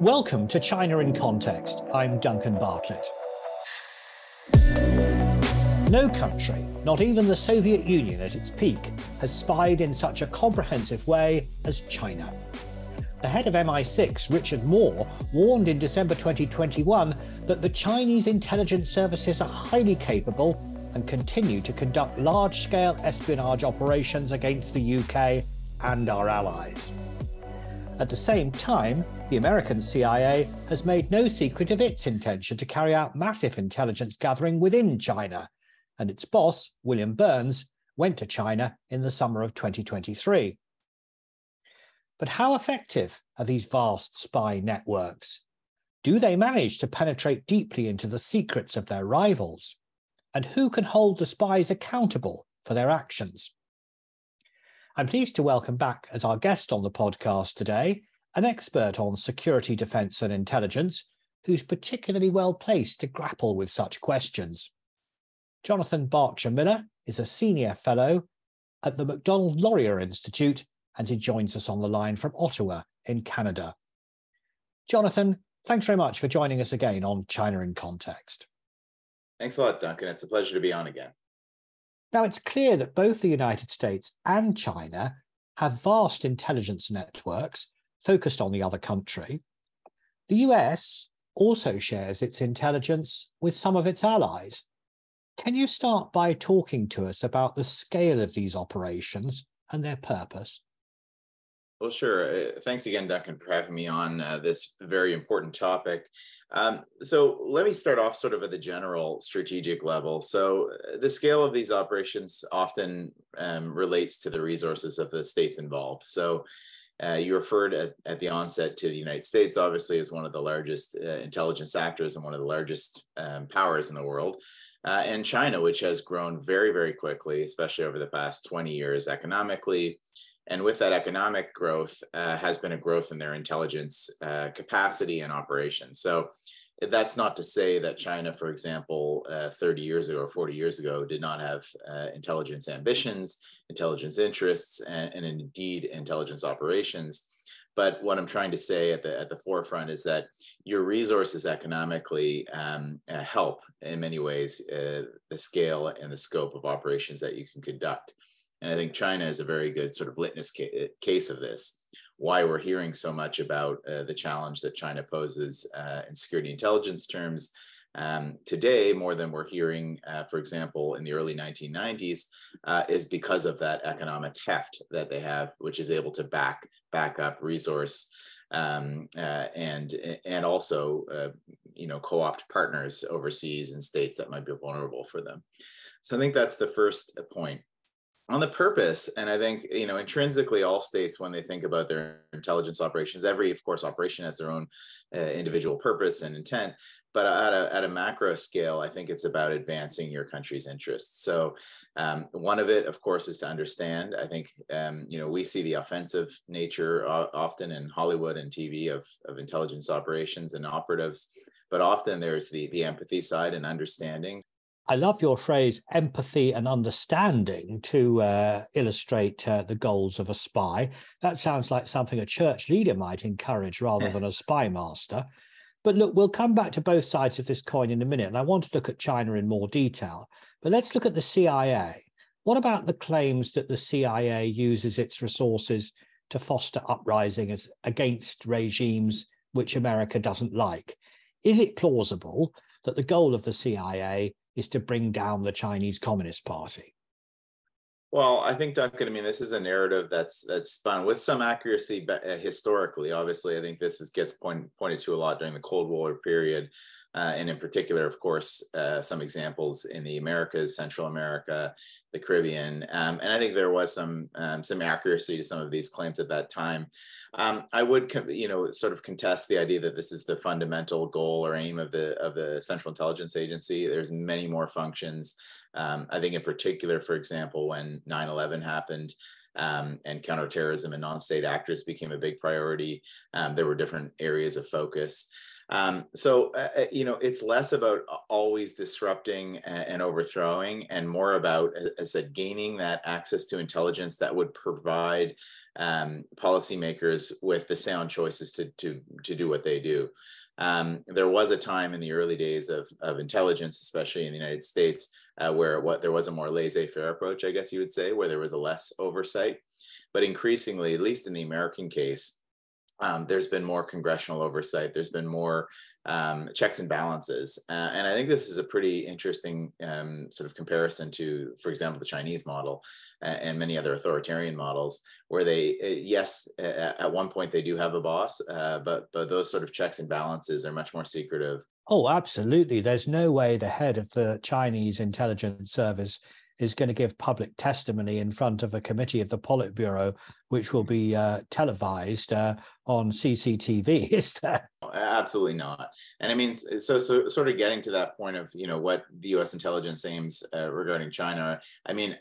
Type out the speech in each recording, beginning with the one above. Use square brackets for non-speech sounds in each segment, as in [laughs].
Welcome to China in Context. I'm Duncan Bartlett. No country, not even the Soviet Union at its peak, has spied in such a comprehensive way as China. The head of MI6, Richard Moore, warned in December 2021 that the Chinese intelligence services are highly capable and continue to conduct large scale espionage operations against the UK and our allies. At the same time, the American CIA has made no secret of its intention to carry out massive intelligence gathering within China, and its boss, William Burns, went to China in the summer of 2023. But how effective are these vast spy networks? Do they manage to penetrate deeply into the secrets of their rivals? And who can hold the spies accountable for their actions? I'm pleased to welcome back as our guest on the podcast today an expert on security, defence, and intelligence who's particularly well placed to grapple with such questions. Jonathan Berkshire Miller is a senior fellow at the Macdonald Laurier Institute, and he joins us on the line from Ottawa in Canada. Jonathan, thanks very much for joining us again on China in Context. Thanks a lot, Duncan. It's a pleasure to be on again. Now, it's clear that both the United States and China have vast intelligence networks focused on the other country. The US also shares its intelligence with some of its allies. Can you start by talking to us about the scale of these operations and their purpose? Well, sure. Uh, thanks again, Duncan, for having me on uh, this very important topic. Um, so let me start off sort of at the general strategic level. So uh, the scale of these operations often um, relates to the resources of the states involved. So uh, you referred at, at, the onset to the United States, obviously, as one of the largest uh, intelligence actors and one of the largest um, powers in the world. And China, which has grown very, very quickly, especially over the past 20 years economically, and with that economic growth uh, has been a growth in their intelligence uh, capacity and operations. So that's not to say that China, for example, uh, 30 years ago or 40 years ago, did not have uh, intelligence ambitions, intelligence interests, and, and, indeed intelligence operations. But what I'm trying to say at the at the forefront is that your resources economically um, uh, help in many ways uh, the scale and the scope of operations that you can conduct. And I think China is a very good sort of litmus ca- case of this. Why we're hearing so much about uh, the challenge that China poses uh, in security intelligence terms um, today, more than we're hearing, uh, for example, in the early 1990s, uh, is because of that economic heft that they have, which is able to back back up resource um, uh, and and also uh, you know co-opt partners overseas in states that might be vulnerable for them. So I think that's the first point on the purpose and i think you know intrinsically all states when they think about their intelligence operations every of course operation has their own uh, individual purpose and intent but at a, at a macro scale i think it's about advancing your country's interests. So um, one of it of course is to understand i think um, you know we see the offensive nature often in hollywood and tv of, of intelligence operations and operatives but often there's the the empathy side and understanding I love your phrase empathy and understanding to uh, illustrate uh, the goals of a spy. That sounds like something a church leader might encourage rather than a spy master. But look, we'll come back to both sides of this coin in a minute. And I want to look at China in more detail. But let's look at the CIA. What about the claims that the CIA uses its resources to foster uprisings against regimes which America doesn't like? Is it plausible that the goal of the CIA is to bring down the Chinese Communist Party? Well, I think Duncan. I mean, this is a narrative that's that's spun with some accuracy, uh, historically, obviously, I think this is, gets point, pointed to a lot during the Cold War period, uh, and in particular, of course, uh, some examples in the Americas, Central America, the Caribbean, um, and I think there was some um, some accuracy to some of these claims at that time. Um, I would, you know, sort of contest the idea that this is the fundamental goal or aim of the of the Central Intelligence Agency. There's many more functions. Um, I think, in particular, for example, when 9/11 happened. Um, and counterterrorism and non-state actors became a big priority. Um, there were different areas of focus. Um, so, uh, uh you know, it's less about always disrupting and, overthrowing and more about, as I said, gaining that access to intelligence that would provide um, policymakers with the sound choices to, to, to do what they do. Um, there was a time in the early days of, of intelligence, especially in the United States, uh, where what there was a more laissez-faire approach, I guess you would say, where there was a less oversight. But increasingly, at least in the American case, um, there's been more congressional oversight. There's been more um, checks and balances. Uh, and I think this is a pretty interesting um, sort of comparison to, for example, the Chinese model uh, and many other authoritarian models, where they, uh, yes, at one point they do have a boss, uh, but, but those sort of checks and balances are much more secretive. Oh, absolutely. There's no way the head of the Chinese intelligence service is going to give public testimony in front of a committee of the Politburo, which will be uh, televised uh, on CCTV, [laughs] is there? Absolutely not. And I mean, so, so sort of getting to that point of, you know, what the U.S. intelligence aims uh, regarding China, I mean,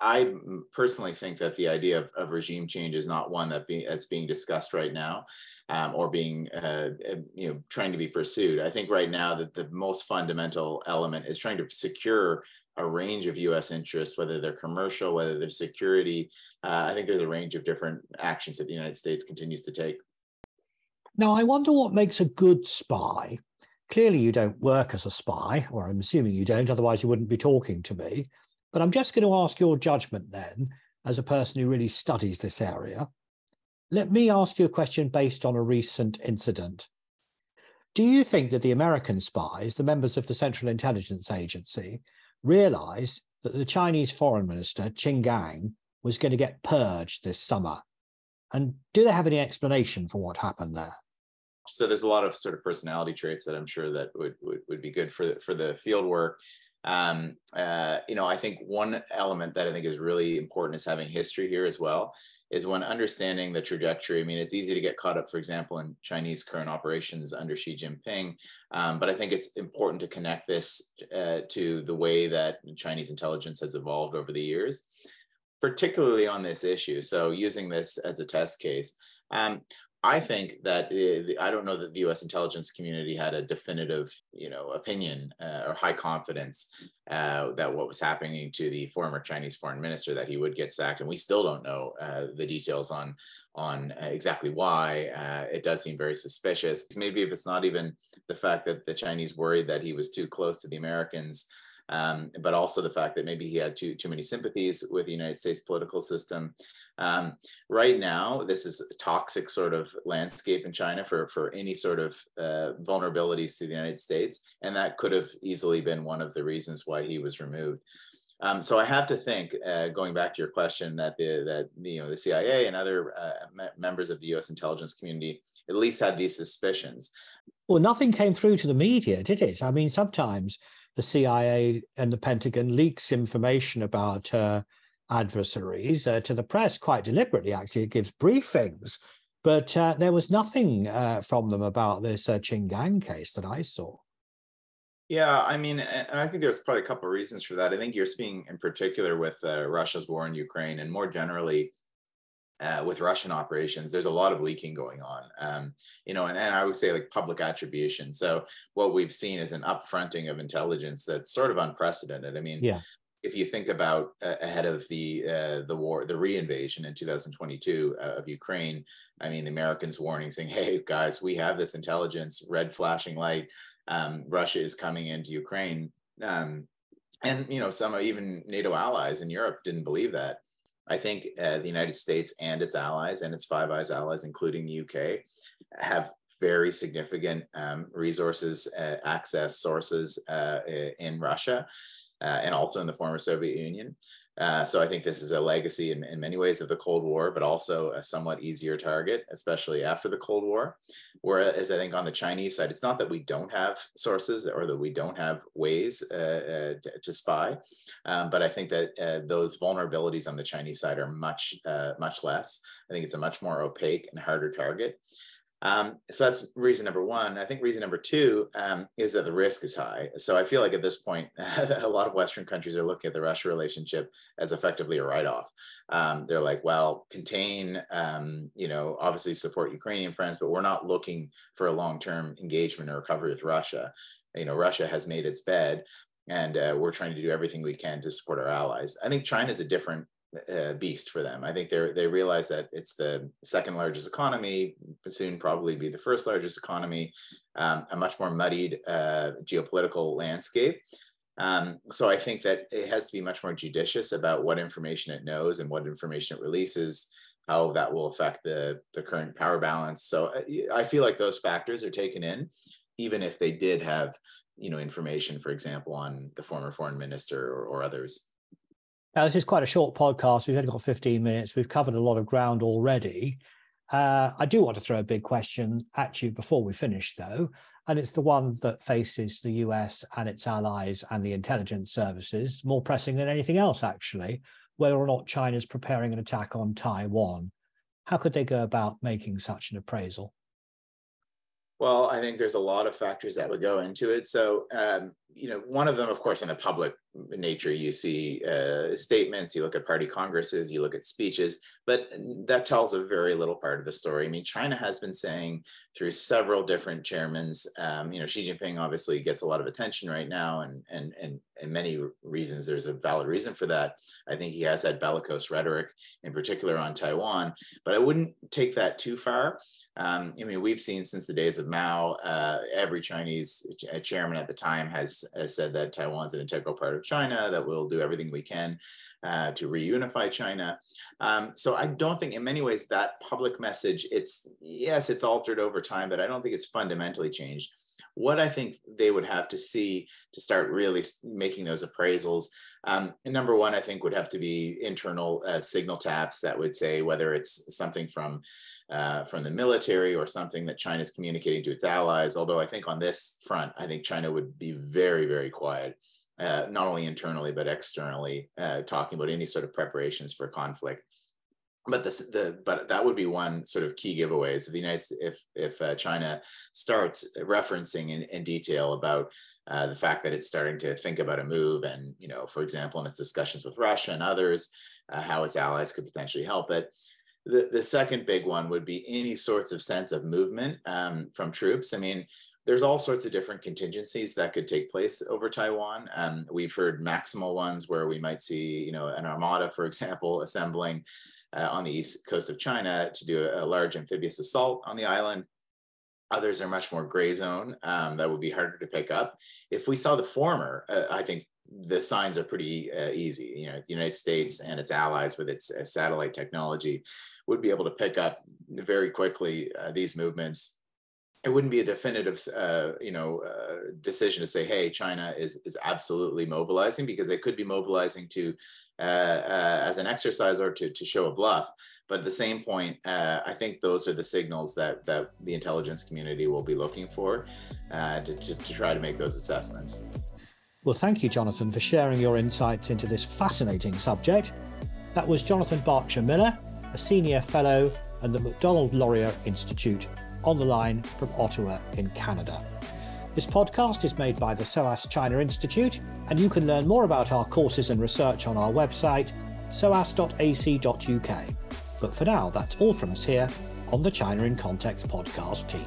I personally think that the idea of, of, regime change is not one that be, that's being discussed right now, um, or being uh, uh, you know trying to be pursued. I think right now that the most fundamental element is trying to secure a range of U.S. interests, whether they're commercial, whether they're security. Uh, I think there's a range of different actions that the United States continues to take. Now, I wonder what makes a good spy. Clearly, you don't work as a spy, or I'm assuming you don't, otherwise, you wouldn't be talking to me. But I'm just going to ask your judgment then, as a person who really studies this area. Let me ask you a question based on a recent incident. Do you think that the American spies, the members of the Central Intelligence Agency, realized that the Chinese foreign minister, Qin Gang, was going to get purged this summer. And do they have any explanation for what happened there? So there's a lot of sort of personality traits that I'm sure that would would, would be good for the, for the field work. Um, uh, you know, I think one element that I think is really important is having history here as well is when understanding the trajectory. I mean, it's easy to get caught up, for example, in Chinese current operations under Xi Jinping, um, but I think it's important to connect this uh, to the way that Chinese intelligence has evolved over the years, particularly on this issue. So using this as a test case. Um, I think that the, I don't know that the U.S. intelligence community had a definitive, you know, opinion uh, or high confidence uh, that what was happening to the former Chinese foreign minister that he would get sacked, and we still don't know uh, the details on on uh, exactly why. Uh, it does seem very suspicious. Maybe if it's not even the fact that the Chinese worried that he was too close to the Americans um, but also the fact that maybe he had too too many sympathies with the United States political system. Um, right now, this is a toxic sort of landscape in China for for any sort of uh, vulnerabilities to the United States, and that could have easily been one of the reasons why he was removed. Um, so I have to think, uh, going back to your question, that the that you know the CIA and other uh, me members of the U.S. intelligence community at least had these suspicions. Well, nothing came through to the media, did it? I mean, sometimes the CIA and the Pentagon leaks information about uh, adversaries uh, to the press quite deliberately. Actually, it gives briefings, but uh, there was nothing uh, from them about this uh, Qin Gang case that I saw. Yeah, I mean, and I think there's probably a couple of reasons for that. I think you're speaking in particular, with uh, Russia's war in Ukraine, and more generally, uh, with Russian operations, there's a lot of leaking going on. Um, you know, and, and I would say like public attribution. So what we've seen is an upfronting of intelligence that's sort of unprecedented. I mean, yeah. If you think about uh, ahead of the uh, the war, the reinvasion in 2022 uh, of Ukraine, I mean, the Americans warning, saying, "Hey guys, we have this intelligence, red flashing light. Um, Russia is coming into Ukraine." Um, and you know, some even NATO allies in Europe didn't believe that. I think uh, the United States and its allies and its Five Eyes allies, including the UK, have very significant um, resources, uh, access sources uh, in Russia uh, and also in the former Soviet Union. Uh, so I think this is a legacy in, in, many ways of the Cold War, but also a somewhat easier target, especially after the Cold War. Whereas I think on the Chinese side, it's not that we don't have sources or that we don't have ways uh, uh, to, to, spy, um, but I think that uh, those vulnerabilities on the Chinese side are much, uh, much less. I think it's a much more opaque and harder target. Um, so that's reason number one. I think reason number two um, is that the risk is high. So I feel like at this point, [laughs] a lot of Western countries are looking at the Russia relationship as effectively a write-off. Um, they're like, well, contain, um, you know, obviously support Ukrainian friends, but we're not looking for a long-term engagement or recovery with Russia. You know, Russia has made its bed and uh, we're trying to do everything we can to support our allies. I think China is a different uh, beast for them. I think they they realize that it's the second largest economy, soon probably be the first largest economy, um, a much more muddied uh, geopolitical landscape. Um, so I think that it has to be much more judicious about what information it knows and what information it releases, how that will affect the the current power balance. So uh, I feel like those factors are taken in, even if they did have you know information, for example, on the former foreign minister or, or others. Now, this is quite a short podcast. We've only got 15 minutes. We've covered a lot of ground already. Uh, I do want to throw a big question at you before we finish, though. And it's the one that faces the US and its allies and the intelligence services, more pressing than anything else, actually, whether or not China's preparing an attack on Taiwan. How could they go about making such an appraisal? Well, I think there's a lot of factors that would go into it. So, um, you know, one of them, of course, in the public nature, you see uh, statements, you look at party congresses, you look at speeches, but that tells a very little part of the story. I mean, China has been saying through several different chairmans, um, you know, Xi Jinping obviously gets a lot of attention right now, and and and and many reasons there's a valid reason for that. I think he has that bellicose rhetoric, in particular on Taiwan, but I wouldn't take that too far. Um, I mean, we've seen since the days of Mao, uh, every Chinese chairman at the time has has, said that Taiwan's an integral part of China, that we'll do everything we can uh, to reunify China. Um, so I don't think in many ways that public message, it's, yes, it's altered over time, but I don't think it's fundamentally changed. What I think they would have to see to start really making those appraisals um, number one, I think would have to be internal uh, signal taps that would say whether it's something from uh, from the military or something that China is communicating to its allies. Although I think on this front, I think China would be very, very quiet, uh, not only internally, but externally, uh, talking about any sort of preparations for conflict. But this, the but that would be one sort of key giveaways. If the United if if uh, China starts referencing in, in detail about uh, the fact that it's starting to think about a move, and you know, for example, in its discussions with Russia and others, uh, how its allies could potentially help it the, the second big one would be any sorts of sense of movement um, from troops. I mean, there's all sorts of different contingencies that could take place over Taiwan. Um, we've heard maximal ones where we might see, you know, an armada, for example, [laughs] assembling uh, on the east coast of China to do a, a, large amphibious assault on the island. Others are much more gray zone um, that would be harder to pick up. If we saw the former, uh, I think the signs are pretty uh, easy. You know, the United States and its allies with its uh, satellite technology would be able to pick up very quickly uh, these movements. It wouldn't be a definitive, uh, you know, uh, decision to say, "Hey, China is is absolutely mobilizing," because they could be mobilizing to uh, uh, as an exercise or to to show a bluff. But at the same point, uh, I think those are the signals that that the intelligence community will be looking for to, to, to try to make those assessments. Well, thank you, Jonathan, for sharing your insights into this fascinating subject. That was Jonathan Berkshire Miller, a senior fellow at the Macdonald Laurier Institute, on the line from Ottawa in Canada. This podcast is made by the SOAS China Institute, and you can learn more about our courses and research on our website, soas.ac.uk. But for now, that's all from us here on the China in Context podcast team.